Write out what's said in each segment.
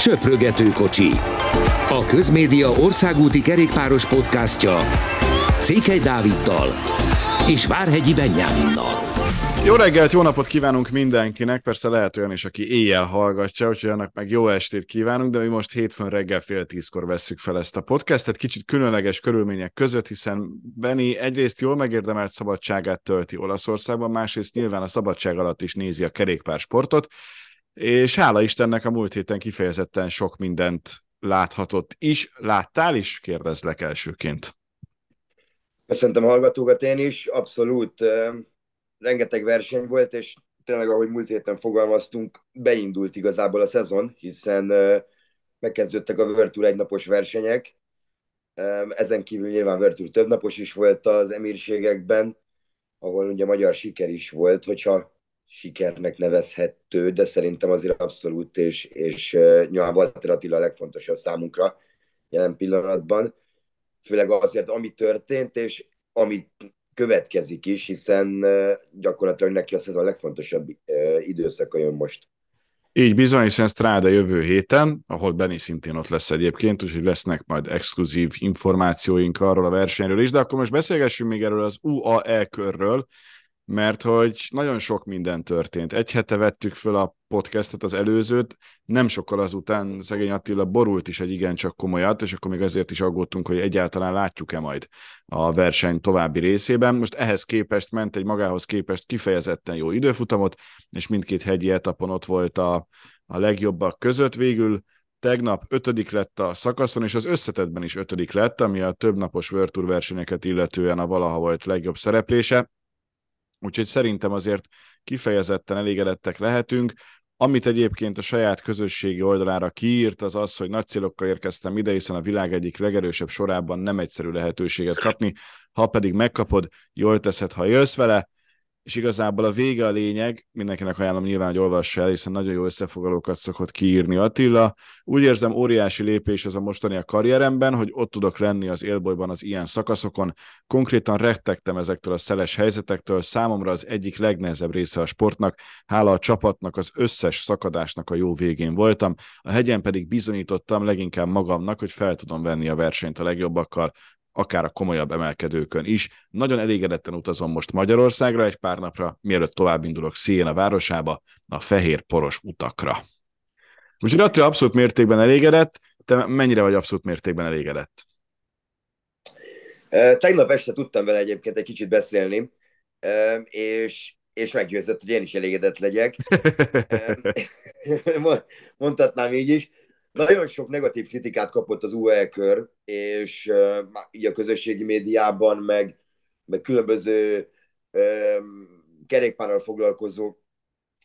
Söprögető kocsi. A Közmédia országúti kerékpáros podcastja Székely Dáviddal és Várhegyi Benyáminnal. Jó reggelt, jó napot kívánunk mindenkinek, persze lehet olyan is, aki éjjel hallgatja, úgyhogy annak meg jó estét kívánunk, de mi most hétfőn reggel fél tízkor vesszük fel ezt a podcastet, kicsit különleges körülmények között, hiszen Benny egyrészt jól megérdemelt szabadságát tölti Olaszországban, másrészt nyilván a szabadság alatt is nézi a kerékpársportot, és hála Istennek a múlt héten kifejezetten sok mindent láthatott is. Láttál is? Kérdezlek elsőként. Köszöntöm a hallgatókat én is, abszolút rengeteg verseny volt, és tényleg, ahogy múlt héten fogalmaztunk, beindult igazából a szezon, hiszen megkezdődtek a World Tour egynapos versenyek, ezen kívül nyilván World Tour többnapos is volt az emírségekben, ahol ugye magyar siker is volt, hogyha sikernek nevezhető, de szerintem azért abszolút, és, és nyilván Walter Attila a legfontosabb számunkra jelen pillanatban, főleg azért, ami történt, és ami következik is, hiszen gyakorlatilag neki az a legfontosabb időszaka jön most. Így bizony, hiszen Stráda jövő héten, ahol Benny szintén ott lesz egyébként, úgyhogy lesznek majd exkluzív információink arról a versenyről is, de akkor most beszélgessünk még erről az UAE körről, mert hogy nagyon sok minden történt. Egy hete vettük föl a podcastet, az előzőt, nem sokkal azután szegény Attila borult is egy igencsak komolyat, és akkor még azért is aggódtunk, hogy egyáltalán látjuk-e majd a verseny további részében. Most ehhez képest ment egy magához képest kifejezetten jó időfutamot, és mindkét hegyi etapon ott volt a, a legjobbak között. Végül tegnap ötödik lett a szakaszon, és az összetetben is ötödik lett, ami a többnapos World Tour versenyeket illetően a valaha volt legjobb szereplése úgyhogy szerintem azért kifejezetten elégedettek lehetünk. Amit egyébként a saját közösségi oldalára kiírt, az az, hogy nagy célokkal érkeztem ide, hiszen a világ egyik legerősebb sorában nem egyszerű lehetőséget kapni. Ha pedig megkapod, jól teszed, ha jössz vele, és igazából a vége a lényeg, mindenkinek ajánlom nyilván, hogy olvassa el, hiszen nagyon jó összefoglalókat szokott kiírni Attila. Úgy érzem, óriási lépés ez a mostani a karrieremben, hogy ott tudok lenni az élbolyban az ilyen szakaszokon. Konkrétan rettegtem ezektől a szeles helyzetektől, számomra az egyik legnehezebb része a sportnak, hála a csapatnak, az összes szakadásnak a jó végén voltam, a hegyen pedig bizonyítottam leginkább magamnak, hogy fel tudom venni a versenyt a legjobbakkal, akár a komolyabb emelkedőkön is. Nagyon elégedetten utazom most Magyarországra egy pár napra, mielőtt tovább indulok Siena városába, a fehér poros utakra. Úgyhogy attól abszolút mértékben elégedett, te mennyire vagy abszolút mértékben elégedett? Tegnap este tudtam vele egyébként egy kicsit beszélni, és, és meggyőzött, hogy én is elégedett legyek. Mondhatnám így is. Nagyon sok negatív kritikát kapott az UE kör, és uh, így a közösségi médiában, meg, meg különböző um, kerékpárral foglalkozó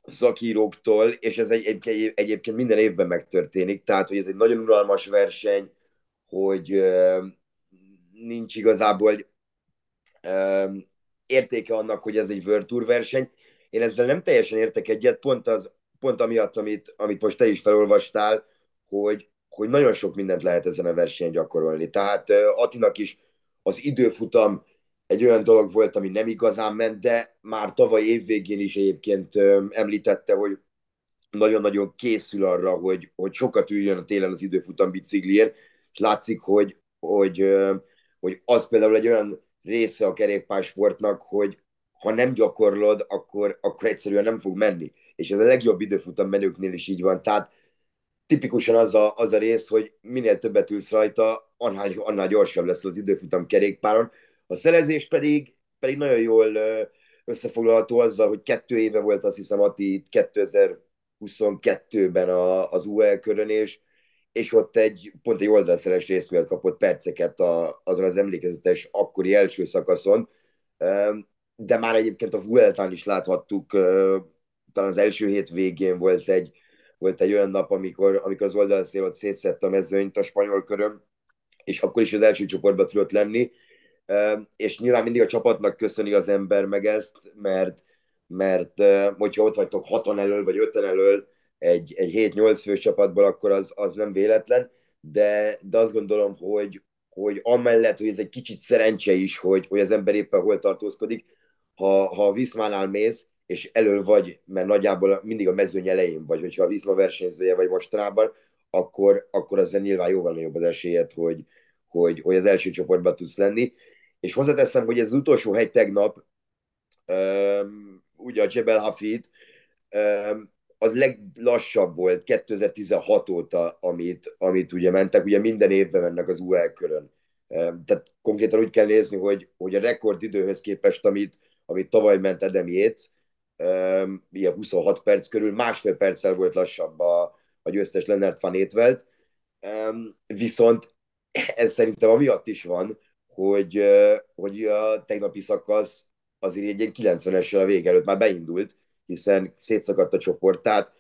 szakíróktól, és ez egy, egy, egyébként minden évben megtörténik, tehát hogy ez egy nagyon unalmas verseny, hogy uh, nincs igazából uh, értéke annak, hogy ez egy World Tour verseny. Én ezzel nem teljesen értek egyet, pont, az, pont amiatt, amit, amit most te is felolvastál, hogy, hogy nagyon sok mindent lehet ezen a versenyen gyakorolni. Tehát Atinak is az időfutam egy olyan dolog volt, ami nem igazán ment, de már tavaly évvégén is egyébként említette, hogy nagyon-nagyon készül arra, hogy, hogy sokat üljön a télen az időfutam biciklien, és látszik, hogy, hogy, hogy az például egy olyan része a kerékpársportnak, hogy ha nem gyakorlod, akkor, akkor egyszerűen nem fog menni. És ez a legjobb időfutam menőknél is így van. Tehát tipikusan az a, az a rész, hogy minél többet ülsz rajta, annál, annál gyorsabb lesz az időfutam kerékpáron. A szelezés pedig, pedig nagyon jól összefoglalható azzal, hogy kettő éve volt azt hiszem Ati 2022-ben a, az UE körön, és, és ott egy pont egy oldalszeres rész miatt kapott perceket a, azon az emlékezetes akkori első szakaszon, de már egyébként a Vueltán is láthattuk, talán az első hét végén volt egy, volt egy olyan nap, amikor, amikor az oldalszélot szétszette a mezőnyt a spanyol köröm, és akkor is az első csoportba tudott lenni, és nyilván mindig a csapatnak köszöni az ember meg ezt, mert, mert hogyha ott vagytok hatan elől, vagy öten elől egy, egy 7-8 fős csapatból, akkor az, az nem véletlen, de, de azt gondolom, hogy, hogy amellett, hogy ez egy kicsit szerencse is, hogy, hogy az ember éppen hol tartózkodik, ha, ha a Viszmánál mész, és elől vagy, mert nagyjából mindig a mezőny elején vagy, hogyha a Viszma versenyzője vagy mostanában, akkor, akkor azért nyilván jóval nagyobb az esélyed, hogy, hogy, hogy az első csoportban tudsz lenni. És hozzáteszem, hogy ez az utolsó hegy tegnap, um, ugye a Jebel Hafid, um, az leglassabb volt 2016 óta, amit, amit ugye mentek, ugye minden évben mennek az UL körön. Tehát konkrétan úgy kell nézni, hogy, hogy a rekordidőhöz képest, amit, amit tavaly ment Adam Yates, ilyen 26 perc körül, másfél perccel volt lassabb a, a győztes Lennart van Étvelt, viszont ez szerintem amiatt is van, hogy, hogy a tegnapi szakasz azért egy ilyen 90-essel a vége előtt már beindult, hiszen szétszakadt a csoport, tehát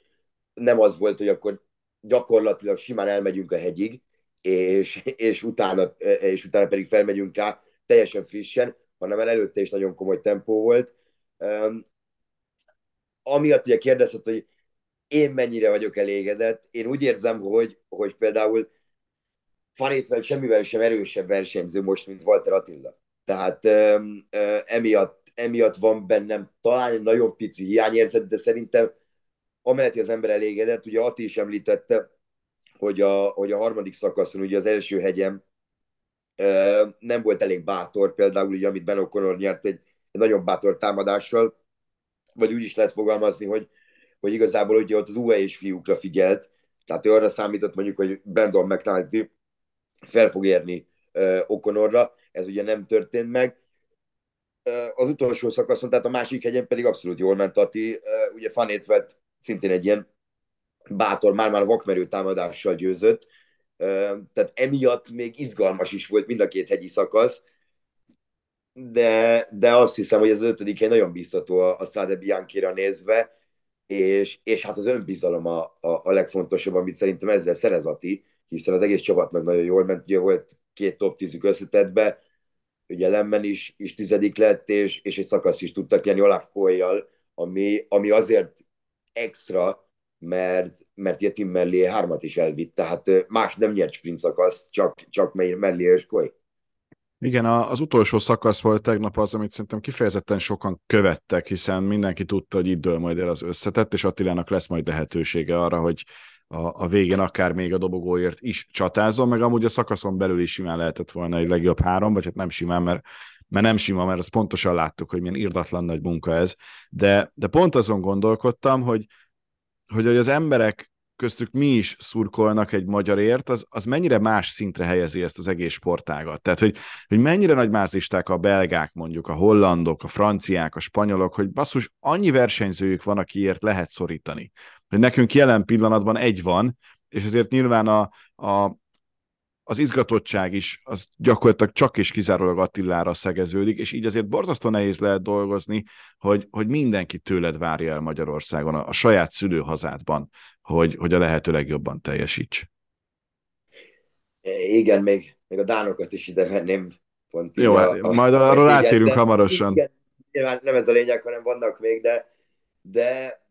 nem az volt, hogy akkor gyakorlatilag simán elmegyünk a hegyig, és, és, utána, és utána pedig felmegyünk rá teljesen frissen, hanem előtte is nagyon komoly tempó volt. Amiatt ugye kérdezted, hogy én mennyire vagyok elégedett, én úgy érzem, hogy, hogy például Fanétvel semmivel sem erősebb versenyző most, mint Walter Attila. Tehát um, uh, emiatt, emiatt van bennem talán egy nagyon pici hiányérzet, de szerintem amellett, hogy az ember elégedett, ugye Ati is említette, hogy a, hogy a harmadik szakaszon, ugye az első hegyem nem volt elég bátor, például ugye, amit Ben O'Connor nyert egy, egy nagyon bátor támadással, vagy úgy is lehet fogalmazni, hogy, hogy igazából ugye ott az UE és fiúkra figyelt, tehát ő arra számított mondjuk, hogy Brandon McNulty fel fog érni uh, O'Connorra, ez ugye nem történt meg. Uh, az utolsó szakaszon, tehát a másik hegyen pedig abszolút jól ment Ati, uh, ugye Fanét vett szintén egy ilyen bátor, már-már vakmerő támadással győzött, tehát emiatt még izgalmas is volt mind a két hegyi szakasz, de, de azt hiszem, hogy az ötödik nagyon biztató a, a Strade Bianchi-ra nézve, és, és hát az önbizalom a, a, a legfontosabb, amit szerintem ezzel szerezati, hiszen az egész csapatnak nagyon jól ment, ugye volt két top tízük összetettbe, ugye Lemmen is, is tizedik lett, és, és egy szakasz is tudtak nyerni Olaf Kolyjal, ami, ami azért extra, mert, mert ugye Tim mellé hármat is elvitt, tehát más nem nyert sprint szakasz, csak, csak mellé és Koy. Igen, az utolsó szakasz volt tegnap az, amit szerintem kifejezetten sokan követtek, hiszen mindenki tudta, hogy itt dől majd el az összetett, és Attilának lesz majd lehetősége arra, hogy a, a végén akár még a dobogóért is csatázom, meg amúgy a szakaszon belül is simán lehetett volna egy legjobb három, vagy hát nem simán, mert, mert nem sima, mert azt pontosan láttuk, hogy milyen irdatlan nagy munka ez, de, de pont azon gondolkodtam, hogy, hogy, az emberek köztük mi is szurkolnak egy magyarért, az, az mennyire más szintre helyezi ezt az egész sportágat. Tehát, hogy, hogy mennyire nagy mázisták a belgák, mondjuk a hollandok, a franciák, a spanyolok, hogy basszus, annyi versenyzőjük van, akiért lehet szorítani. Hogy nekünk jelen pillanatban egy van, és ezért nyilván a, a, az izgatottság is az gyakorlatilag csak és kizárólag Attilára szegeződik, és így azért borzasztó nehéz lehet dolgozni, hogy, hogy mindenki tőled várja el Magyarországon, a, a saját szülőhazádban, hogy, hogy a lehető legjobban teljesíts. Igen, még, még a dánokat is ide venném. Pont Jó, a, a, majd arról átérünk hamarosan. Igen, nyilván nem ez a lényeg, hanem vannak még, de, de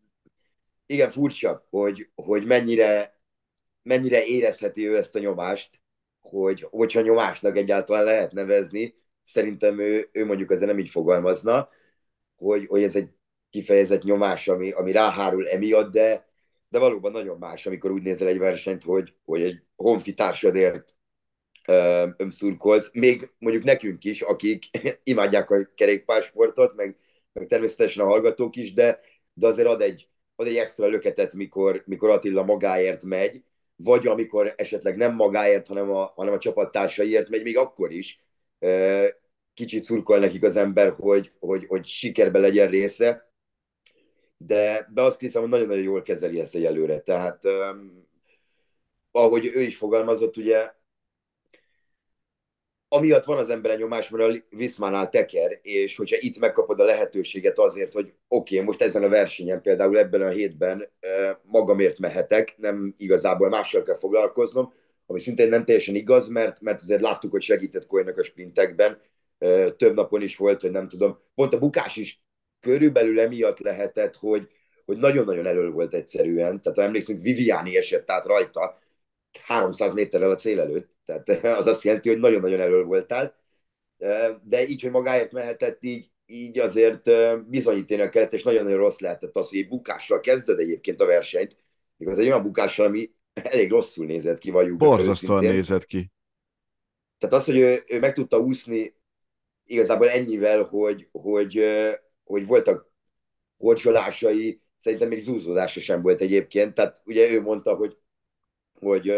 igen, furcsa, hogy, hogy mennyire, mennyire érezheti ő ezt a nyomást, hogy hogyha nyomásnak egyáltalán lehet nevezni, szerintem ő, ő mondjuk ezzel nem így fogalmazna, hogy, hogy ez egy kifejezett nyomás, ami, ami ráhárul emiatt, de, de valóban nagyon más, amikor úgy nézel egy versenyt, hogy, hogy egy honfi társadért ömszurkolsz, még mondjuk nekünk is, akik imádják a kerékpársportot, meg, meg természetesen a hallgatók is, de, de azért ad egy, ad egy extra löketet, mikor, mikor Attila magáért megy, vagy amikor esetleg nem magáért, hanem a, hanem a csapattársaiért megy, még akkor is kicsit szurkol nekik az ember, hogy, hogy, hogy sikerbe legyen része, de, de azt hiszem, hogy nagyon-nagyon jól kezeli ezt egyelőre. Tehát ahogy ő is fogalmazott, ugye amiatt van az emberen nyomás, mert a Viszmánál teker, és hogyha itt megkapod a lehetőséget azért, hogy oké, okay, most ezen a versenyen, például ebben a hétben magamért mehetek, nem igazából mással kell foglalkoznom, ami szintén nem teljesen igaz, mert, mert azért láttuk, hogy segített Kolynak a sprintekben, több napon is volt, hogy nem tudom, pont a bukás is körülbelül emiatt lehetett, hogy, hogy nagyon-nagyon elől volt egyszerűen, tehát ha emlékszünk, Viviani esett át rajta, 300 méterrel a cél előtt, tehát az azt jelenti, hogy nagyon-nagyon elől voltál, de így, hogy magáért mehetett, így, így azért bizonyítani kellett, és nagyon-nagyon rossz lehetett az, hogy bukással kezded egyébként a versenyt, igaz, egy olyan bukással, ami elég rosszul nézett ki, vagy Borzasztóan nézett ki. Tehát az, hogy ő, ő meg tudta úszni igazából ennyivel, hogy, hogy, hogy voltak horcsolásai, szerintem még zúzódása sem volt egyébként, tehát ugye ő mondta, hogy, hogy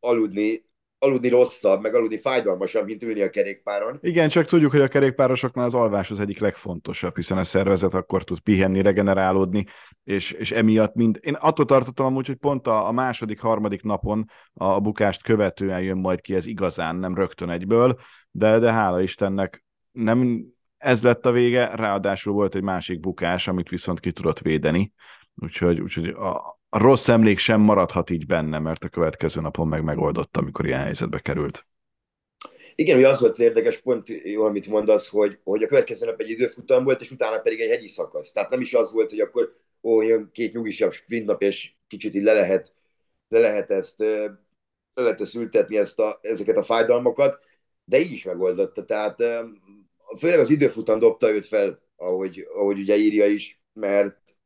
aludni aludni rosszabb, meg aludni fájdalmasabb, mint ülni a kerékpáron. Igen, csak tudjuk, hogy a kerékpárosoknál az alvás az egyik legfontosabb, hiszen a szervezet akkor tud pihenni, regenerálódni, és, és emiatt mind... Én attól tartottam amúgy, hogy pont a, a második, harmadik napon a bukást követően jön majd ki ez igazán, nem rögtön egyből, de, de hála Istennek nem ez lett a vége, ráadásul volt egy másik bukás, amit viszont ki tudott védeni, úgyhogy, úgyhogy a, a rossz emlék sem maradhat így benne, mert a következő napon meg megoldotta, amikor ilyen helyzetbe került. Igen, hogy az volt az érdekes, pont jó, amit mondasz, hogy, hogy a következő nap egy időfutam volt, és utána pedig egy hegyi szakasz. Tehát nem is az volt, hogy akkor ó, jön két nyugisabb sprintnap, és kicsit így le lehet, le lehet ezt le lehet ezt ültetni ezt a, ezeket a fájdalmakat, de így is megoldotta. Tehát főleg az időfutam dobta őt fel, ahogy, ahogy ugye írja is, mert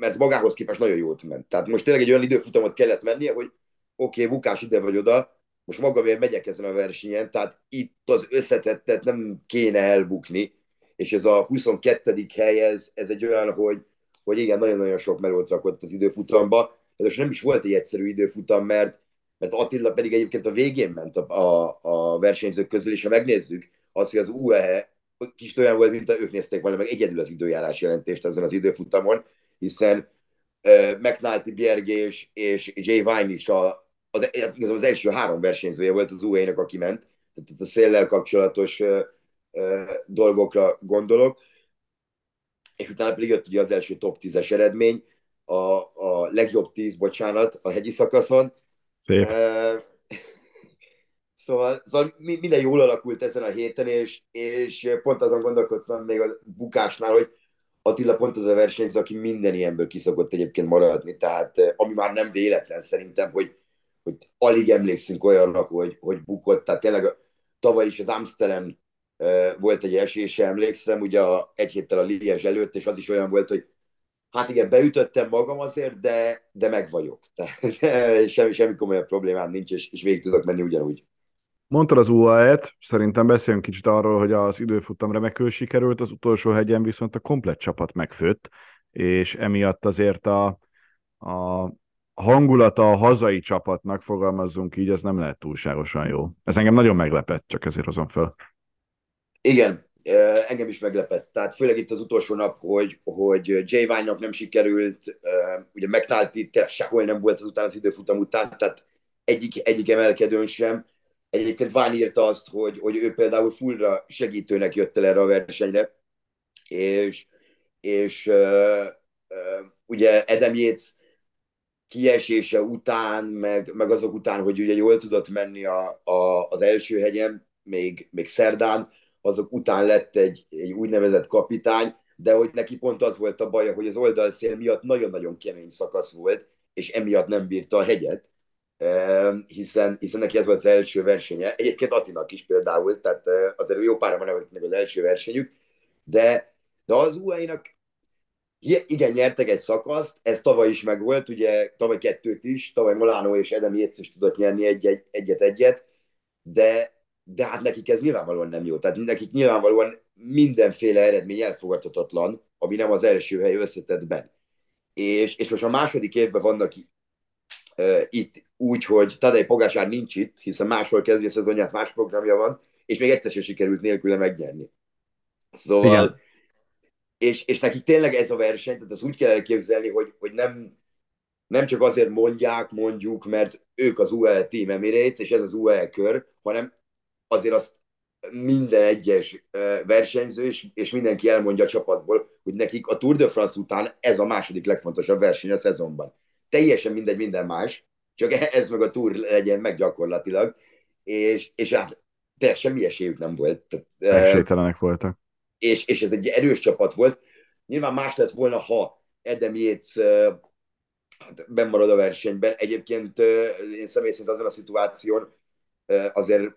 mert magához képest nagyon jót ment. Tehát most tényleg egy olyan időfutamot kellett mennie, hogy oké, okay, bukás ide vagy oda, most magamért megyek ezen a versenyen, tehát itt az összetettet nem kéne elbukni, és ez a 22. hely, ez, ez egy olyan, hogy, hogy igen, nagyon-nagyon sok melót rakott az időfutamba, ez most nem is volt egy egyszerű időfutam, mert, mert Attila pedig egyébként a végén ment a, a, a versenyzők közül, és ha megnézzük, az, hogy az UE kis olyan volt, mint ők nézték volna meg egyedül az időjárás jelentést ezen az időfutamon, hiszen uh, McNulty, Bjerge és, és Jay Vine is a, az, az első három versenyzője volt az UE-nak, aki ment, tehát a széllel kapcsolatos uh, uh, dolgokra gondolok, és utána pedig jött ugye az első top 10-es eredmény, a, a legjobb 10, bocsánat, a hegyi szakaszon. Szép. Uh, Szóval, szóval minden jól alakult ezen a héten, és, és pont azon gondolkodtam még a bukásnál, hogy Attila pont az a versenyző, aki minden ilyenből kiszokott egyébként maradni, tehát eh, ami már nem véletlen szerintem, hogy, hogy alig emlékszünk olyanra, hogy, hogy bukott, tehát tényleg tavaly is az Amsterdam uh, volt egy esése, emlékszem, ugye a, egy héttel a Liège előtt, és az is olyan volt, hogy hát igen, beütöttem magam azért, de, de meg vagyok. Tehát semmi, semmi komolyabb problémám nincs, és, és végig tudok menni ugyanúgy. Mondtad az UAE-t, szerintem beszéljünk kicsit arról, hogy az időfutam remekül sikerült, az utolsó hegyen viszont a komplet csapat megfőtt, és emiatt azért a, a hangulata a hazai csapatnak, fogalmazzunk így, ez nem lehet túlságosan jó. Ez engem nagyon meglepett, csak ezért hozom fel. Igen, engem is meglepett. Tehát főleg itt az utolsó nap, hogy, hogy Jay Vine-nak nem sikerült, ugye McNulty sehol nem volt azután az időfutam után, tehát egyik, egyik emelkedőn sem, Egyébként Ván írta azt, hogy, hogy ő például fullra segítőnek jött el erre a versenyre, és, és ugye Edem Yates kiesése után, meg, meg azok után, hogy ugye jól tudott menni a, a, az első hegyen, még, még szerdán, azok után lett egy, egy úgynevezett kapitány, de hogy neki pont az volt a baja, hogy az oldalszél miatt nagyon-nagyon kemény szakasz volt, és emiatt nem bírta a hegyet, hiszen, hiszen neki ez volt az első versenye. Egyébként Atinak is például, tehát azért jó pára van meg az első versenyük, de, de az UAE-nak igen, nyertek egy szakaszt, ez tavaly is megvolt, ugye tavaly kettőt is, tavaly Molano és Edem Jéz is tudott nyerni egyet-egyet, de, de hát nekik ez nyilvánvalóan nem jó. Tehát nekik nyilvánvalóan mindenféle eredmény elfogadhatatlan, ami nem az első hely összetettben. És, és most a második évben vannak uh, itt úgy, hogy Tadej Pogásár nincs itt, hiszen máshol kezdi a szezonját, más programja van, és még egyszer sem sikerült nélküle megnyerni. Szóval, Igen. és, és nekik tényleg ez a verseny, tehát az úgy kell elképzelni, hogy, hogy nem, nem csak azért mondják, mondjuk, mert ők az UAE Team Emirates, és ez az UAE kör, hanem azért azt minden egyes versenyző, és, és mindenki elmondja a csapatból, hogy nekik a Tour de France után ez a második legfontosabb verseny a szezonban teljesen mindegy minden más, csak ez meg a túr legyen meg gyakorlatilag, és, és hát tényleg semmi esélyük nem volt. Esélytelenek voltak. És, és ez egy erős csapat volt. Nyilván más lett volna, ha Edem Yates hát bemarad a versenyben. Egyébként én személy szerint azon a szituáción azért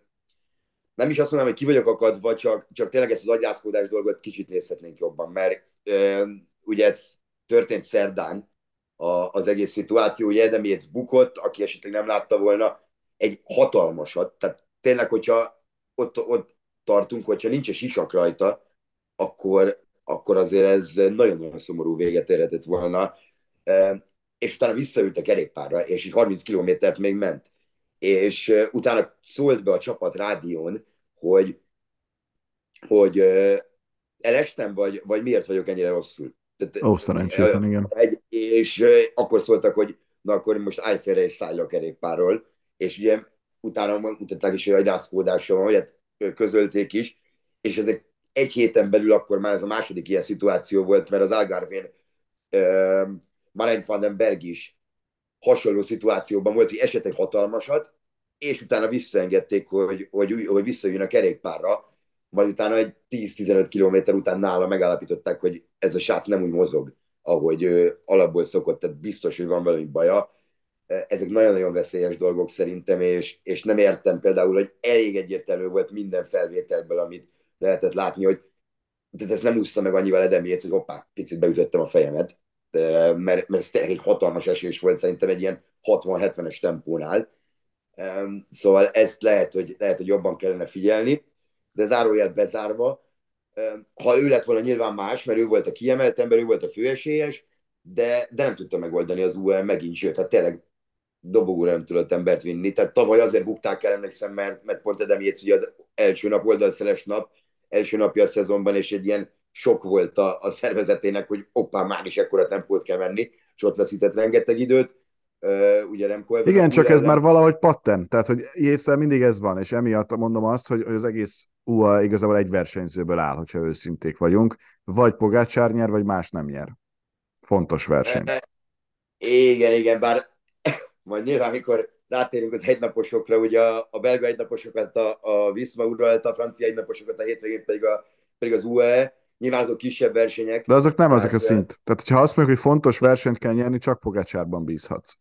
nem is azt mondom, hogy ki vagyok akadva, csak, csak tényleg ezt az agyászkódás dolgot kicsit nézhetnénk jobban, mert ugye ez történt szerdán, a, az egész szituáció. Ugye Adam Yates bukott, aki esetleg nem látta volna, egy hatalmasat. Tehát tényleg, hogyha ott, ott tartunk, hogyha nincs egy sisak rajta, akkor, akkor azért ez nagyon-nagyon szomorú véget érhetett volna. És utána visszaült a kerékpárra, és így 30 kilométert még ment. És utána szólt be a csapat rádión, hogy, hogy elestem, vagy, vagy miért vagyok ennyire rosszul. Tehát, Ó, szerencsétlen, igen. Egy, és akkor szóltak, hogy na akkor most állj félre és szállj a kerékpárról, és ugye utána mutatták is, hogy rászkódása van, hogy közölték is, és ezek egy héten belül akkor már ez a második ilyen szituáció volt, mert az Algarvén uh, Marijn van den Berg is hasonló szituációban volt, hogy esett egy hatalmasat, és utána visszaengedték, hogy, hogy, hogy visszajön a kerékpárra, majd utána egy 10-15 kilométer után nála megállapították, hogy ez a srác nem úgy mozog, ahogy ő alapból szokott, tehát biztos, hogy van valami baja. Ezek nagyon-nagyon veszélyes dolgok szerintem, és, és nem értem például, hogy elég egyértelmű volt minden felvételből, amit lehetett látni, hogy tehát ezt nem úszta meg annyival edemjét, hogy hoppá, picit beütöttem a fejemet, mert, mert ez tényleg egy hatalmas esés volt szerintem egy ilyen 60-70-es tempónál. Szóval ezt lehet, hogy, lehet, hogy jobban kellene figyelni de zárójel bezárva. Ha ő lett volna nyilván más, mert ő volt a kiemelt ember, ő volt a főesélyes, de, de nem tudta megoldani az UL megint, sőt, hát tényleg dobogóra nem tudott embert vinni. Tehát tavaly azért bukták el, emlékszem, mert, mert pont Edem Jéz, ugye az első nap oldalszeles nap, első napja a szezonban, és egy ilyen sok volt a, a szervezetének, hogy oppá, már is ekkora tempót kell menni, és ott veszített rengeteg időt. Uh, ugye nem Igen, csak ez már valahogy patten, tehát hogy Jézsel mindig ez van, és emiatt mondom azt, hogy, hogy az egész UA igazából egy versenyzőből áll, hogyha őszinték vagyunk. Vagy Pogácsár nyer, vagy más nem nyer. Fontos verseny. E, e, igen, igen, bár majd nyilván, amikor rátérünk az egynaposokra, ugye a, a belga egynaposokat a, a Visma uralta, a francia egynaposokat a hétvégén pedig, a, pedig az UE, nyilván azok kisebb versenyek. De azok nem tehát, ezek a szint. Tehát, ha azt mondjuk, hogy fontos versenyt kell nyerni, csak Pogácsárban bízhatsz.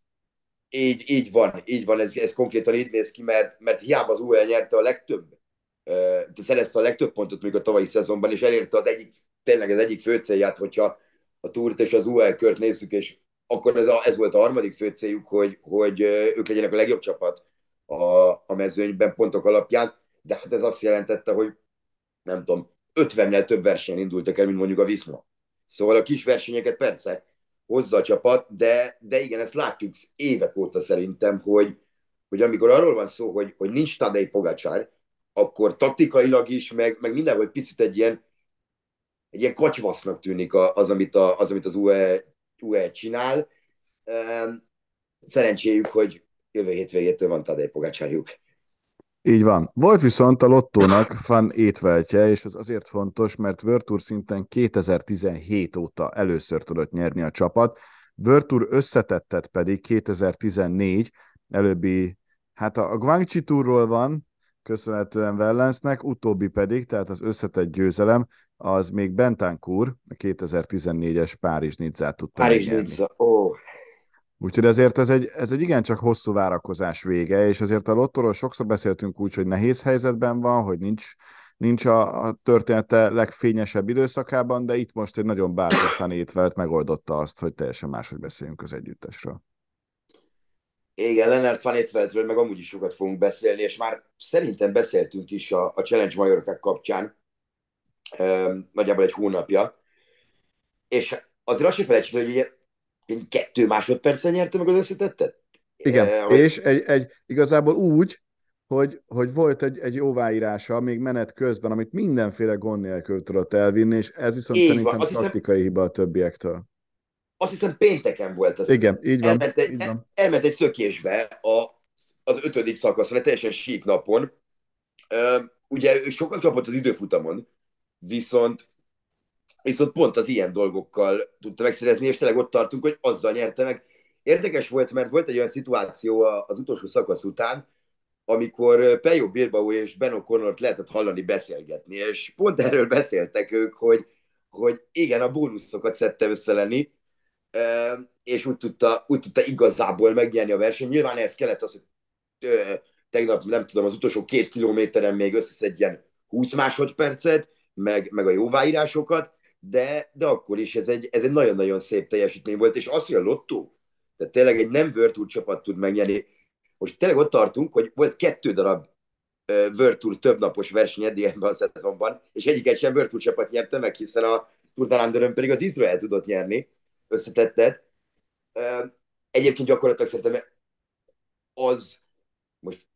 Így, így van, így van, ez, ez konkrétan így néz ki, mert, mert hiába az UE nyerte a legtöbb szerezte a legtöbb pontot még a tavalyi szezonban, és elérte az egyik, tényleg az egyik fő célját, hogyha a túrt és az UL kört nézzük, és akkor ez, a, ez volt a harmadik fő céljuk, hogy, hogy ők legyenek a legjobb csapat a, a mezőnyben pontok alapján, de hát ez azt jelentette, hogy nem tudom, 50-nel több versenyen indultak el, mint mondjuk a Viszma. Szóval a kis versenyeket persze hozza a csapat, de, de igen, ezt látjuk évek óta szerintem, hogy, hogy amikor arról van szó, hogy, hogy nincs Tadej Pogacsár, akkor taktikailag is, meg, meg mindenhol picit egy ilyen, egy ilyen kacsvasznak tűnik az, amit, a, az, amit az UE, UE csinál. Szerencséjük, hogy jövő hétvégétől van Tadej Pogácsárjuk. Így van. Volt viszont a lottónak fan étveltje, és ez azért fontos, mert Virtur szinten 2017 óta először tudott nyerni a csapat, Virtur összetettet pedig 2014, előbbi, hát a Guangxi Tourról van, köszönhetően Wellensnek, utóbbi pedig, tehát az összetett győzelem, az még Bentancur, a 2014-es Párizs Nizzát tudta Párizs Nizza, ó. Oh. Úgyhogy ezért ez egy, ez egy igencsak hosszú várakozás vége, és azért a Lottoról sokszor beszéltünk úgy, hogy nehéz helyzetben van, hogy nincs, nincs a, a története legfényesebb időszakában, de itt most egy nagyon bátor fanétvelt megoldotta azt, hogy teljesen máshogy beszéljünk az együttesről. Igen, Lennart Van Etveltről meg amúgy is sokat fogunk beszélni, és már szerintem beszéltünk is a, a Challenge Majorkák kapcsán, um, nagyjából egy hónapja, és azért azt sem felejtsük, hogy ugye kettő másodpercen nyerte meg az összetettet. Igen, e, és egy, egy, igazából úgy, hogy, hogy volt egy, egy jóváírása még menet közben, amit mindenféle gond nélkül tudott elvinni, és ez viszont Így szerintem van. taktikai hiszem, hiba a többiektől azt hiszem pénteken volt az. Igen, így van. Elment egy, így van. elment egy szökésbe a, az ötödik szakaszra, egy teljesen sík napon. ugye ő sokat kapott az időfutamon, viszont viszont pont az ilyen dolgokkal tudta megszerezni, és tényleg ott tartunk, hogy azzal nyerte meg. Érdekes volt, mert volt egy olyan szituáció az utolsó szakasz után, amikor Pejo Bilbao és Ben O'Connort lehetett hallani beszélgetni, és pont erről beszéltek ők, hogy, hogy igen, a bónuszokat szedte összelenni, és úgy tudta, úgy tudta igazából megnyerni a versenyt. Nyilván ez kellett az, hogy tegnap, nem tudom, az utolsó két kilométeren még összeszedjen 20 másodpercet, meg, meg a jóváírásokat, de, de akkor is ez egy, ez egy nagyon-nagyon szép teljesítmény volt, és az, hogy a lottó Tehát tényleg egy nem World Tour csapat tud megnyerni. Most tényleg ott tartunk, hogy volt kettő darab World többnapos verseny eddig ebben a szezonban, és egyiket sem World Tour csapat nyerte meg, hiszen a Tour pedig az Izrael tudott nyerni, összetetted. Egyébként gyakorlatilag szerintem az most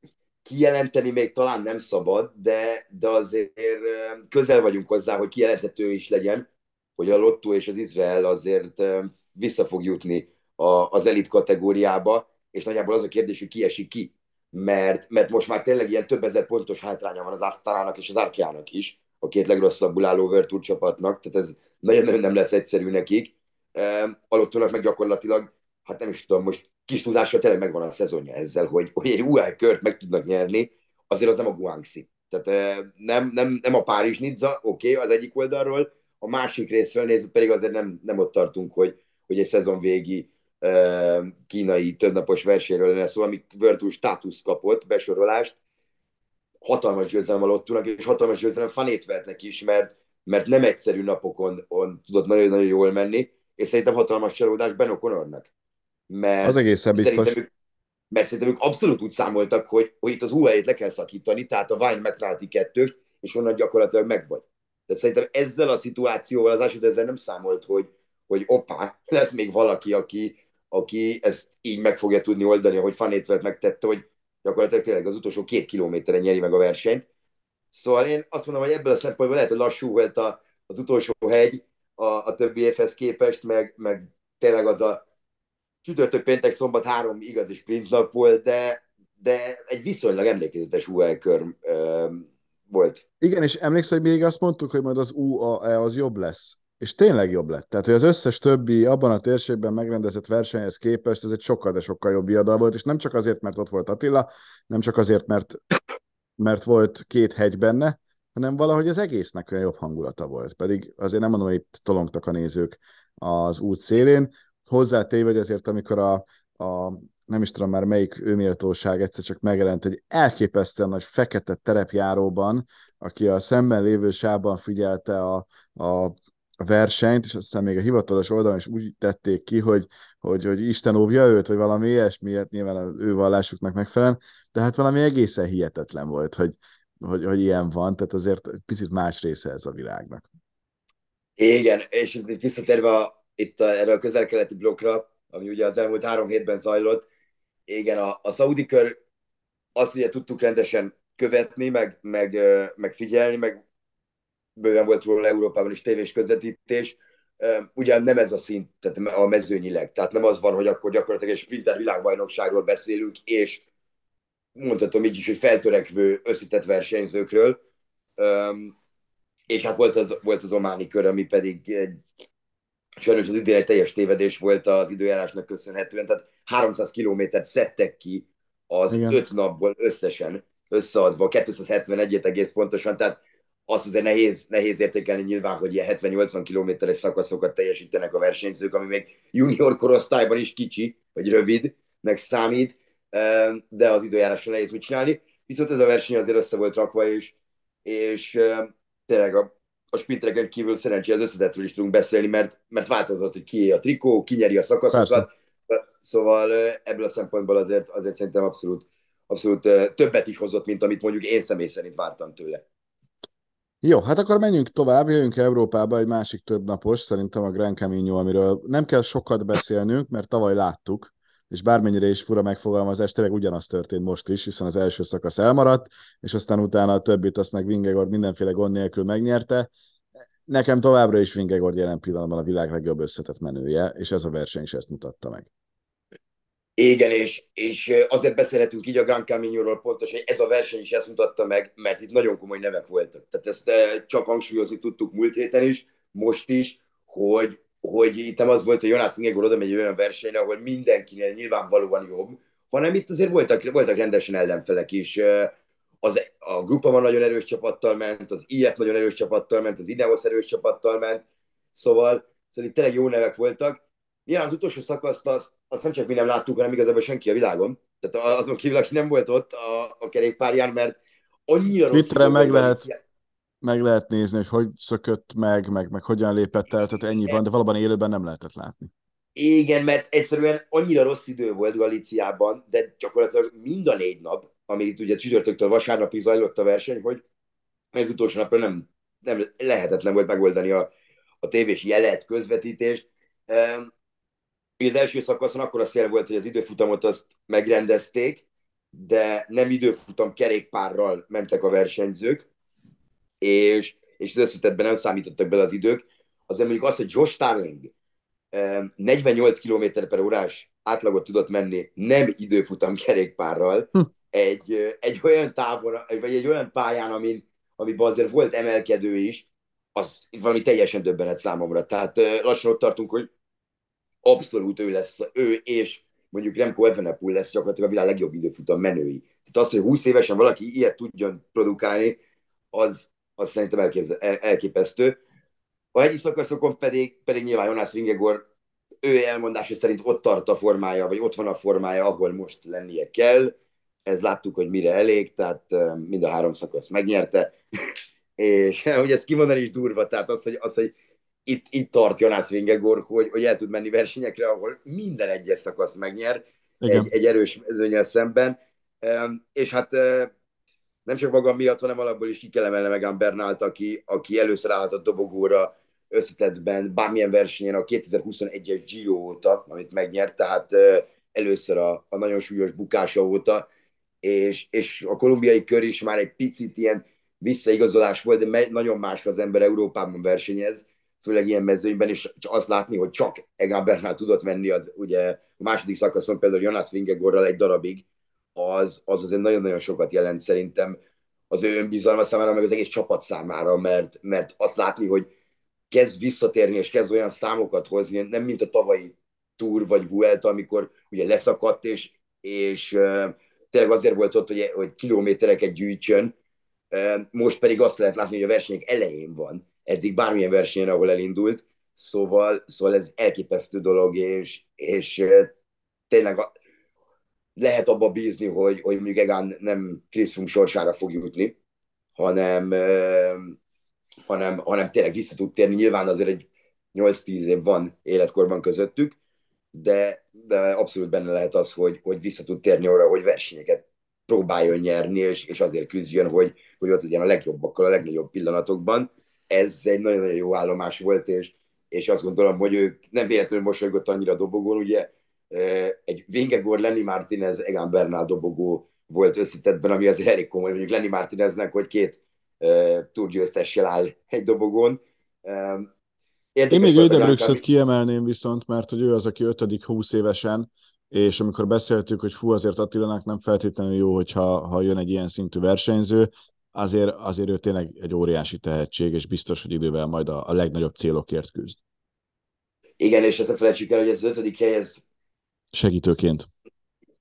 kijelenteni még talán nem szabad, de, de azért közel vagyunk hozzá, hogy kijelenthető is legyen, hogy a Lotto és az Izrael azért vissza fog jutni a, az elit kategóriába, és nagyjából az a kérdés, hogy ki esik ki. Mert, mert most már tényleg ilyen több ezer pontos hátránya van az Asztalának és az Arkiának is, a két legrosszabbul álló Virtual csapatnak, tehát ez nagyon-nagyon nem lesz egyszerű nekik. Alottónak meg gyakorlatilag, hát nem is tudom, most kis tudással tényleg megvan a szezonja ezzel, hogy, hogy egy UL kört meg tudnak nyerni, azért az nem a Guangxi. Tehát nem, nem, nem a Párizs Nizza, oké, okay, az egyik oldalról, a másik részről nézzük, pedig azért nem, nem ott tartunk, hogy, hogy egy szezon végi kínai többnapos versenyről lenne szó, ami Virtual státusz kapott, besorolást, hatalmas győzelem a Lottunak, és hatalmas győzelem fanét vehetnek is, mert, mert nem egyszerű napokon on, tudott nagyon-nagyon jól menni, és szerintem hatalmas csalódás Ben O'Connornak. Mert az egészen biztos. Ők, mert szerintem ők abszolút úgy számoltak, hogy, hogy itt az UAE-t le kell szakítani, tehát a Wine McNulty kettős, és onnan gyakorlatilag megvagy. Tehát szerintem ezzel a szituációval az Ásod ezzel nem számolt, hogy, hogy oppá, lesz még valaki, aki, aki ezt így meg fogja tudni oldani, ahogy Fanétvet megtette, hogy gyakorlatilag tényleg az utolsó két kilométeren nyeri meg a versenyt. Szóval én azt mondom, hogy ebből a szempontból lehet, hogy lassú volt a, az utolsó hegy a, a többi évhez képest, meg, meg tényleg az a csütörtök, péntek, szombat három igazi sprint nap volt, de, de egy viszonylag emlékezetes UL kör volt. Igen, és emlékszel, hogy még azt mondtuk, hogy majd az UAE az jobb lesz. És tényleg jobb lett. Tehát, hogy az összes többi abban a térségben megrendezett versenyhez képest ez egy sokkal, de sokkal jobb viadal volt, és nem csak azért, mert ott volt Attila, nem csak azért, mert, mert volt két hegy benne, hanem valahogy az egésznek olyan jobb hangulata volt. Pedig azért nem mondom, hogy itt tolongtak a nézők az út szélén. Hozzátéve, hogy azért, amikor a, a nem is tudom már melyik őméltóság egyszer csak megjelent egy elképesztően nagy fekete terepjáróban, aki a szemben lévő sában figyelte a, a a versenyt, és aztán még a hivatalos oldalon is úgy tették ki, hogy, hogy, hogy Isten óvja őt, vagy valami ilyesmi, hát nyilván az ő vallásuknak megfelelően, de hát valami egészen hihetetlen volt, hogy, hogy, hogy ilyen van, tehát azért picit más része ez a világnak. Igen, és visszatérve itt a, erre a közel-keleti blokkra, ami ugye az elmúlt három hétben zajlott, igen, a, a szaudi kör azt ugye tudtuk rendesen követni, meg, meg, meg figyelni, meg bőven volt róla Európában is tévés közvetítés, ugyan nem ez a szint, tehát a mezőnyileg. Tehát nem az van, hogy akkor gyakorlatilag egy sprinter világbajnokságról beszélünk, és mondhatom így is, hogy feltörekvő, összetett versenyzőkről. És hát volt az, volt az ománi kör, ami pedig egy, sajnos az idén egy teljes tévedés volt az időjárásnak köszönhetően, tehát 300 kilométert szedtek ki az Igen. öt napból összesen, összeadva, 271 egész pontosan, tehát azt azért nehéz, nehéz értékelni nyilván, hogy ilyen 70-80 kilométeres szakaszokat teljesítenek a versenyzők, ami még junior korosztályban is kicsi, vagy rövidnek számít, de az időjárásra nehéz mit csinálni. Viszont ez a verseny azért össze volt rakva, és, és tényleg a, a sprintereken kívül szerencsé az összetettről is tudunk beszélni, mert, mert változott, hogy ki a trikó, ki nyeri a szakaszokat. Persze. Szóval ebből a szempontból azért, azért szerintem abszolút, abszolút többet is hozott, mint amit mondjuk én személy szerint vártam tőle. Jó, hát akkor menjünk tovább, jöjjünk Európába egy másik több napos, szerintem a Grand Camino, amiről nem kell sokat beszélnünk, mert tavaly láttuk, és bármennyire is fura megfogalmazás, tényleg ugyanaz történt most is, hiszen az első szakasz elmaradt, és aztán utána a többit azt meg Vingegord mindenféle gond nélkül megnyerte. Nekem továbbra is Vingegord jelen pillanatban a világ legjobb összetett menője, és ez a verseny is ezt mutatta meg. Igen, és, és azért beszélhetünk így a Gran Camino-ról pontos, hogy ez a verseny is ezt mutatta meg, mert itt nagyon komoly nevek voltak. Tehát ezt csak hangsúlyozni tudtuk múlt héten is, most is, hogy, hogy itt nem az volt, hogy Jonas Vingegor oda megy olyan versenyre, ahol mindenkinél nyilvánvalóan jobb, hanem itt azért voltak, voltak rendesen ellenfelek is. Az, a Grupa van nagyon erős csapattal ment, az IF nagyon erős csapattal ment, az Ineos erős csapattal ment, szóval, szóval itt tényleg jó nevek voltak, Nyilván az utolsó szakaszt azt, azt nem csak mi nem láttuk, hanem igazából senki a világon. Tehát azon kívül, aki nem volt ott a, a kerékpárján, mert annyira Twitterre meg lehet, meg lehet nézni, hogy hogy szökött meg, meg, meg hogyan lépett el, tehát ennyi van, de valóban élőben nem lehetett látni. Igen, mert egyszerűen annyira rossz idő volt Galíciában, de gyakorlatilag mind a négy nap, amit ugye csütörtöktől vasárnapig zajlott a verseny, hogy ez utolsó napra nem, nem lehetetlen volt megoldani a, a tévés jelet, közvetítést. Az első szakaszon akkor a szél volt, hogy az időfutamot azt megrendezték, de nem időfutam kerékpárral mentek a versenyzők, és, és az összetetben nem számítottak bele az idők. Azért mondjuk azt, hogy Josh Starling 48 km per órás átlagot tudott menni nem időfutam kerékpárral, hm. egy, egy olyan távon, vagy egy olyan pályán, amin, amiben azért volt emelkedő is, az valami teljesen döbbenet számomra. Tehát lassan ott tartunk, hogy abszolút ő lesz, ő és mondjuk Remco Evenepoel lesz gyakorlatilag a világ legjobb időfutam menői. Tehát az, hogy 20 évesen valaki ilyet tudjon produkálni, az, az szerintem elképzel, elképesztő. A hegyi szakaszokon pedig, pedig nyilván Jonas Vingegor ő elmondása szerint ott tart a formája, vagy ott van a formája, ahol most lennie kell. Ez láttuk, hogy mire elég, tehát mind a három szakasz megnyerte. és hogy ezt kimondani is durva, tehát az, hogy, az, hogy itt, itt tart Jonas Vingegor, hogy, hogy el tud menni versenyekre, ahol minden egyes szakasz megnyer, egy, egy erős mezőnyel szemben. És hát nem csak magam miatt, hanem alapból is ki kell emelni Megan Bernált, aki, aki először állhat a dobogóra összetettben bármilyen versenyen a 2021-es Giro óta, amit megnyert, tehát először a, a nagyon súlyos bukása óta, és, és a kolumbiai kör is már egy picit ilyen visszaigazolás volt, de nagyon más az ember Európában versenyez, főleg ilyen mezőnyben, és azt látni, hogy csak Egan Bernal tudott menni az ugye a második szakaszon például Jonas Vingegorral egy darabig, az, az azért nagyon-nagyon sokat jelent szerintem az ő önbizalma számára, meg az egész csapat számára, mert, mert azt látni, hogy kezd visszatérni, és kezd olyan számokat hozni, nem mint a tavalyi Tour vagy Vuelta, amikor ugye leszakadt, és, és uh, tényleg azért volt ott, hogy, hogy kilométereket gyűjtsön, uh, most pedig azt lehet látni, hogy a versenyek elején van, eddig bármilyen versenyen, ahol elindult, szóval, szóval ez elképesztő dolog, és, és uh, tényleg lehet abba bízni, hogy, hogy mondjuk Egan nem Froome sorsára fog jutni, hanem, hanem, hanem tényleg vissza tud térni. Nyilván azért egy 8-10 év van életkorban közöttük, de, de abszolút benne lehet az, hogy, hogy vissza tud térni arra, hogy versenyeket próbáljon nyerni, és, és azért küzdjön, hogy, hogy ott legyen a legjobbakkal, a legnagyobb pillanatokban. Ez egy nagyon-nagyon jó állomás volt, és, és azt gondolom, hogy ő nem véletlenül mosolygott annyira dobogón, ugye egy Vingegor, Lenny Martinez, Egan Bernal dobogó volt összetettben, ami azért elég komoly, mondjuk Lenny Martineznek, hogy két túrgyőztessel áll egy dobogón. Érdekes Én még Ödebrüxet kiemelném viszont, mert hogy ő az, aki ötödik húsz évesen, és amikor beszéltük, hogy fú, azért Attilának nem feltétlenül jó, hogyha ha jön egy ilyen szintű versenyző, azért, azért ő tényleg egy óriási tehetség, és biztos, hogy idővel majd a, a legnagyobb célokért küzd. Igen, és ezt a felejtsük el, hogy ez az ötödik hely, ez segítőként.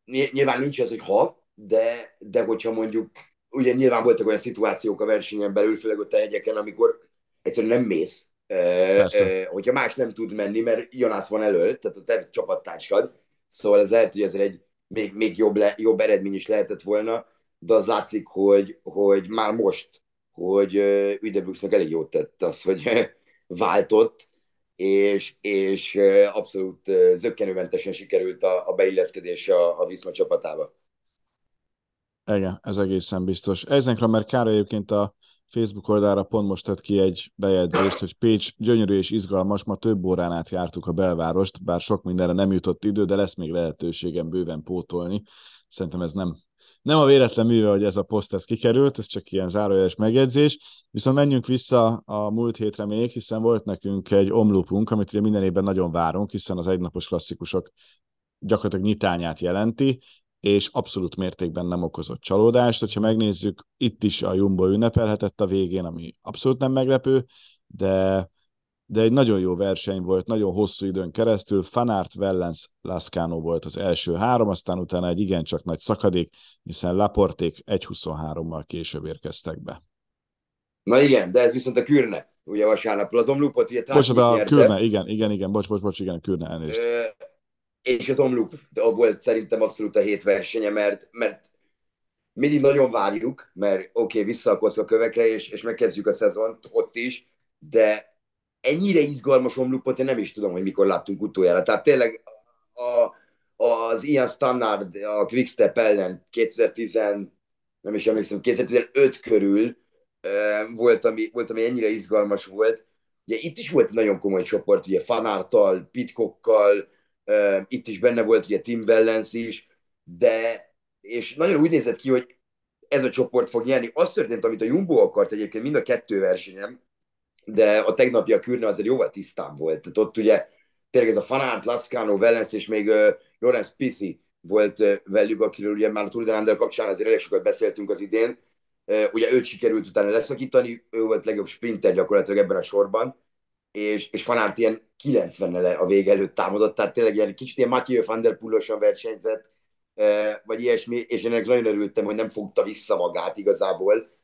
Nyilván nincs ez, hogy ha, de, de hogyha mondjuk, ugye nyilván voltak olyan szituációk a versenyen belül, főleg ott a hegyeken, amikor egyszerűen nem mész, Persze. hogyha más nem tud menni, mert Jonász van elől, tehát a te csapattárskad, szóval ez lehet, hogy ez egy még, még jobb, le, jobb eredmény is lehetett volna, de az látszik, hogy, hogy már most, hogy Üdebrüksznek elég jót tett az, hogy váltott, és, és abszolút zöggenőmentesen sikerült a, a beilleszkedés a, a Viszma csapatába. Igen, ez egészen biztos. Ezenkre mert Kára egyébként a Facebook oldalra pont most tett ki egy bejegyzést, hogy Pécs gyönyörű és izgalmas, ma több órán át jártuk a belvárost, bár sok mindenre nem jutott idő, de lesz még lehetőségem bőven pótolni. Szerintem ez nem nem a véletlen műve, hogy ez a poszt ez kikerült, ez csak ilyen zárójeles megjegyzés. Viszont menjünk vissza a múlt hétre még, hiszen volt nekünk egy omlupunk, amit ugye minden évben nagyon várunk, hiszen az egynapos klasszikusok gyakorlatilag nyitányát jelenti, és abszolút mértékben nem okozott csalódást. Hogyha megnézzük, itt is a Jumbo ünnepelhetett a végén, ami abszolút nem meglepő, de de egy nagyon jó verseny volt, nagyon hosszú időn keresztül. Fanart, Wellens, Lascano volt az első három, aztán utána egy igencsak nagy szakadék, hiszen Laporték 1.23-mal később érkeztek be. Na igen, de ez viszont a Kürne, ugye vasárnapról az omlupot, ugye Bocsánat, a nyerte. Kürne, igen, igen, igen, bocs, bocs, bocs, igen, a Kürne elnézést. és az omlup volt szerintem abszolút a hét versenye, mert, mert mindig nagyon várjuk, mert oké, okay, vissza a kövekre, és, és megkezdjük a szezont ott is, de ennyire izgalmas omlupot én nem is tudom, hogy mikor láttunk utoljára. Tehát tényleg a, az ilyen standard a Quickstep ellen 2010, nem is emlékszem, 2015 körül volt, ami, volt, ami ennyire izgalmas volt. Ugye itt is volt nagyon komoly csoport, ugye Fanártal, Pitkokkal, itt is benne volt ugye Tim Wellens is, de és nagyon úgy nézett ki, hogy ez a csoport fog nyerni. Az történt, amit a Jumbo akart egyébként mind a kettő versenyem, de a tegnapi a Kürne azért jóval tisztább volt. Tehát ott ugye tényleg ez a Fanart, Lascano, Wellens és még uh, Lorenz Pithi volt uh, velük, akiről ugye már a Tour de kapcsán azért elég sokat beszéltünk az idén. Uh, ugye őt sikerült utána leszakítani, ő volt legjobb sprinter gyakorlatilag ebben a sorban, és, és Fanart ilyen 90 -e a vége előtt támadott, tehát tényleg ilyen kicsit ilyen Mathieu van der Poel versenyzett, vagy ilyesmi, és én ennek nagyon örültem, hogy nem fogta vissza magát igazából,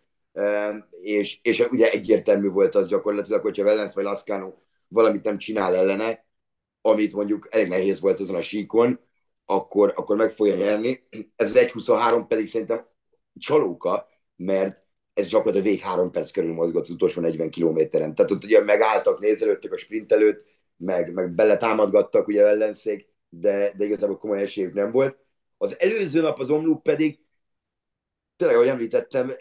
és, és ugye egyértelmű volt az gyakorlatilag, hogyha Wellens vagy Lascano valamit nem csinál ellene, amit mondjuk elég nehéz volt azon a síkon, akkor, akkor meg fogja nyerni. Ez az 1.23 pedig szerintem csalóka, mert ez gyakorlatilag végig három perc körül mozgott az utolsó 40 kilométeren. Tehát ott ugye megálltak, nézelődtek a sprint előtt, meg, meg beletámadgattak ugye ellenszék, de, de igazából komoly esélyük nem volt. Az előző nap az omlúp pedig, tényleg, ahogy említettem,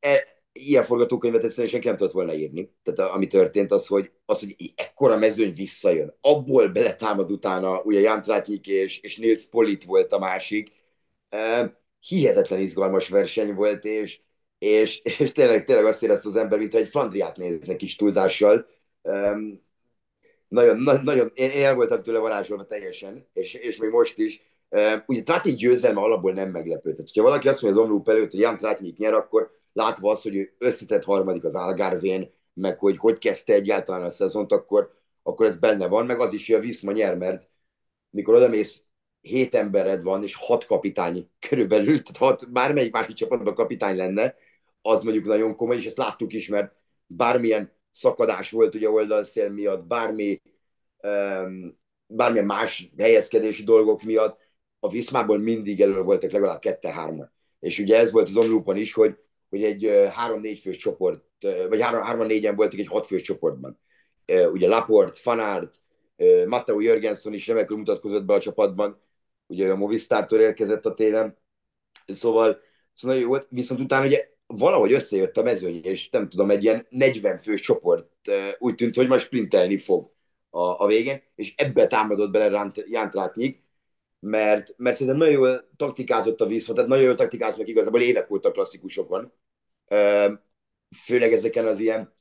e, ilyen forgatókönyvet egyszerűen senki nem tudott volna írni. Tehát ami történt, az, hogy, az, hogy ekkora mezőny visszajön. Abból beletámad utána, ugye Jan Trátnyik és, és Nils Polit volt a másik. Hihetetlen izgalmas verseny volt, és, és, és tényleg, tényleg azt érezte az ember, mintha egy Flandriát néznek kis túlzással. nagyon, na, nagyon, én, én el voltam tőle varázsolva teljesen, és, és még most is Ugye Tratnik győzelme alapból nem meglepő. Tehát, hogyha valaki azt mondja az Omloop előtt, hogy Jan Tratnik nyer, akkor látva azt, hogy ő összetett harmadik az Algarvén, meg hogy hogy kezdte egyáltalán a szezont, akkor, akkor ez benne van, meg az is, hogy a Viszma nyer, mert mikor odamész hét embered van, és hat kapitány körülbelül, tehát hat, bármelyik másik csapatban kapitány lenne, az mondjuk nagyon komoly, és ezt láttuk is, mert bármilyen szakadás volt ugye oldalszél miatt, bármi, um, bármilyen más helyezkedési dolgok miatt, a Viszmából mindig elő voltak legalább kette-hárman. És ugye ez volt az Omlúpon is, hogy, hogy egy három-négy fős csoport, vagy három-négyen voltak egy hat fős csoportban. Ugye Laport, Fanart, Matteo Jörgensen is remekül mutatkozott be a csapatban, ugye a Movistártól érkezett a télen, szóval, szóval jó viszont utána ugye valahogy összejött a mezőny, és nem tudom, egy ilyen 40 fős csoport úgy tűnt, hogy majd sprintelni fog a, a végén, és ebbe támadott bele Jántrátnyik, mert, mert szerintem nagyon jól taktikázott a vízfont, tehát nagyon jól taktikáznak igazából évek óta klasszikusokon. Főleg ezeken az ilyen,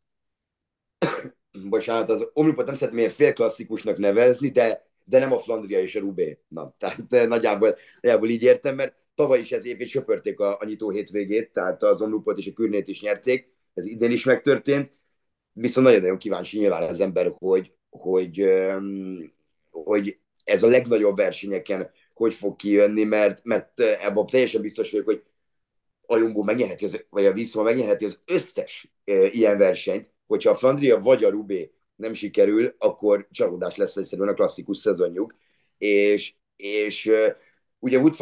bocsánat, az Omlupot nem szeretném ilyen félklasszikusnak nevezni, de, de nem a Flandria és a Rubé. Na, tehát nagyjából, nagyjából így értem, mert tavaly is ez évét söpörték a, a nyitó hétvégét, tehát az Omlupot és a Kürnét is nyerték, ez idén is megtörtént, viszont nagyon-nagyon kíváncsi nyilván az ember, hogy, hogy, hogy ez a legnagyobb versenyeken hogy fog kijönni, mert, mert ebben teljesen biztos vagyok, hogy a Jumbo megnyerheti, az, vagy a Viszma megnyerheti az összes e, ilyen versenyt, hogyha a Flandria vagy a Rubé nem sikerül, akkor csalódás lesz egyszerűen a klasszikus szezonjuk, és, és e, ugye Wood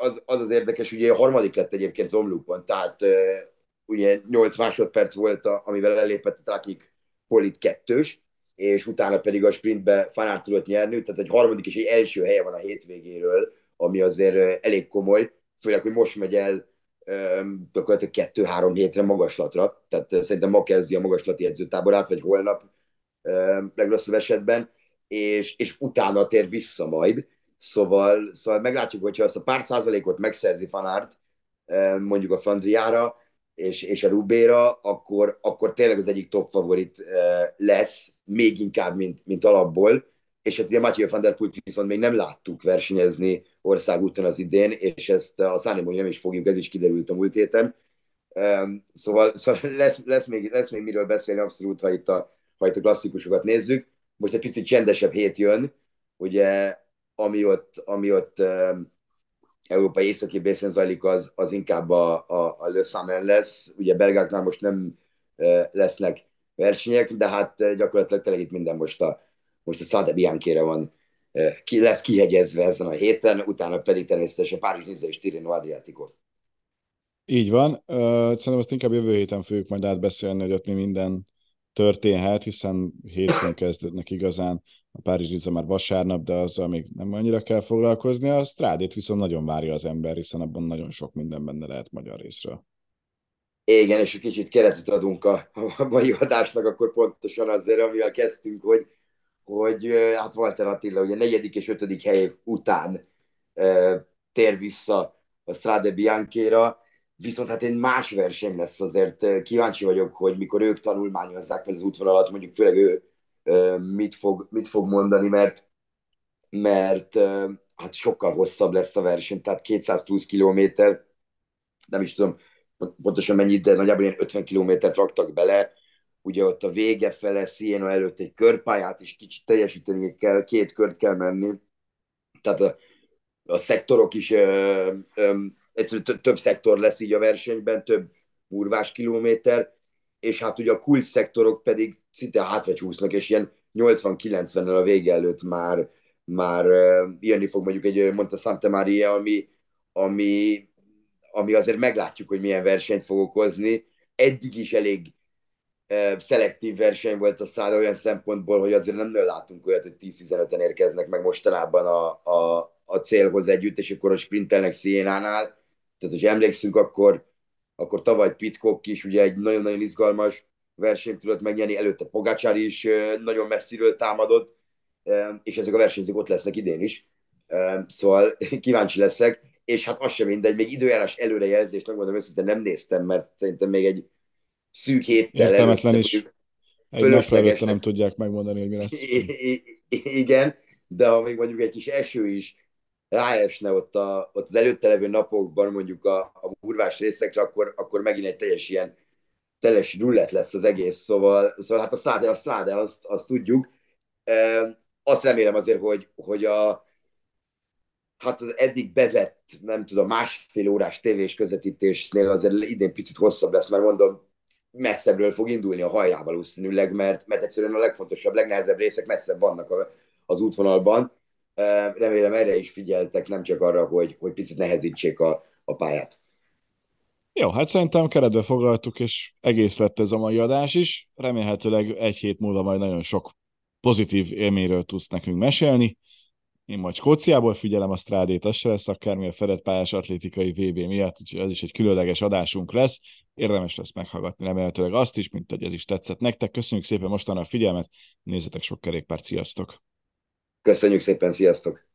az, az az érdekes, ugye a harmadik lett egyébként Zomlukon, tehát e, ugye 8 másodperc volt, a, amivel elépett a Traknik Polit kettős, és utána pedig a sprintbe Fanár tudott nyerni, tehát egy harmadik és egy első helye van a hétvégéről, ami azért elég komoly, főleg, hogy most megy el gyakorlatilag kettő-három hétre magaslatra, tehát szerintem ma kezdi a magaslati edzőtáborát, vagy holnap legrosszabb esetben, és, és utána tér vissza majd, szóval, szóval meglátjuk, hogyha azt a pár százalékot megszerzi Fanárt, mondjuk a Fandriára, és, és a Rubéra, akkor, akkor tényleg az egyik top favorit lesz, még inkább, mint, mint alapból, és hát ugye Mathieu van der Pult viszont még nem láttuk versenyezni országúton az idén, és ezt a Száni nem is fogjuk, ez is kiderült a múlt héten. Szóval, szóval lesz, lesz, még, lesz még miről beszélni abszolút, ha itt, a, ha itt a klasszikusokat nézzük. Most egy picit csendesebb hét jön, ugye, ami ott, ami ott európai északi részén zajlik, az, az inkább a, a, a Le Samen lesz. Ugye belgáknál most nem lesznek versenyek, de hát gyakorlatilag tényleg itt minden most a, most a Szade Bianchére van ki, lesz kihegyezve ezen a héten, utána pedig természetesen Párizs, Niza és Tirino Adriatico. Így van. Szerintem azt inkább jövő héten fogjuk majd átbeszélni, hogy ott mi minden történhet, hiszen hétfőn kezdődnek igazán, a Párizs már vasárnap, de azzal még nem annyira kell foglalkozni. A Strádét viszont nagyon várja az ember, hiszen abban nagyon sok minden benne lehet magyar részről. Igen, és kicsit keretet adunk a, a mai adásnak, akkor pontosan azért, amivel kezdtünk, hogy, hogy hát Walter Attila ugye negyedik és ötödik hely után e, tér vissza a Strade Bianchére, viszont hát egy más verseny lesz azért. Kíváncsi vagyok, hogy mikor ők tanulmányozzák fel az útvonalat, mondjuk főleg ő mit fog, mit fog mondani, mert mert hát sokkal hosszabb lesz a verseny, tehát 200 plusz kilométer, nem is tudom, pontosan mennyit, de nagyjából ilyen 50 kilométert raktak bele, ugye ott a vége fele Siena előtt egy körpályát is kicsit teljesíteni kell, két kört kell menni, tehát a, a szektorok is ö, ö, egyszerűen több szektor lesz így a versenyben, több murvás kilométer, és hát ugye a kult szektorok pedig szinte hátra csúsznak, és ilyen 80-90-nel a vége előtt már, már jönni fog mondjuk egy Monte Santa Maria, ami, ami ami azért meglátjuk, hogy milyen versenyt fog okozni. Eddig is elég uh, szelektív verseny volt a száda olyan szempontból, hogy azért nem látunk olyat, hogy 10-15-en érkeznek meg mostanában a, a, a célhoz együtt, és akkor a sprintelnek Sienánál. Tehát, hogy emlékszünk, akkor, akkor tavaly Pitcock is ugye egy nagyon-nagyon izgalmas versenyt tudott megnyerni, előtte Pogácsár is nagyon messziről támadott, és ezek a versenyzők ott lesznek idén is. Szóval kíváncsi leszek és hát az sem mindegy, még időjárás előrejelzést, megmondom őszintén nem néztem, mert szerintem még egy szűk héttel Értelmetlen is. Egy napra nem tudják megmondani, hogy mi lesz. igen, de ha még mondjuk egy kis eső is ráesne ott, a, ott az előtte levő napokban mondjuk a, a burvás részekre, akkor, akkor megint egy teljes ilyen teles rullet lesz az egész, szóval, szóval hát a szláde, a szláde, azt, azt tudjuk. Azt remélem azért, hogy, hogy a, hát az eddig bevett, nem tudom, másfél órás tévés közvetítésnél azért idén picit hosszabb lesz, mert mondom, messzebbről fog indulni a hajrá valószínűleg, mert, mert egyszerűen a legfontosabb, legnehezebb részek messzebb vannak a, az útvonalban. Remélem erre is figyeltek, nem csak arra, hogy, hogy picit nehezítsék a, a pályát. Jó, hát szerintem keretbe foglaltuk, és egész lett ez a mai adás is. Remélhetőleg egy hét múlva majd nagyon sok pozitív élményről tudsz nekünk mesélni. Én majd Skóciából figyelem a strádét, az se lesz akármi a Fedett pályás atlétikai VB miatt, úgyhogy ez is egy különleges adásunk lesz. Érdemes lesz meghallgatni remélhetőleg azt is, mint hogy ez is tetszett nektek. Köszönjük szépen mostanra a figyelmet, nézzetek sok kerékpárt, sziasztok! Köszönjük szépen, sziasztok!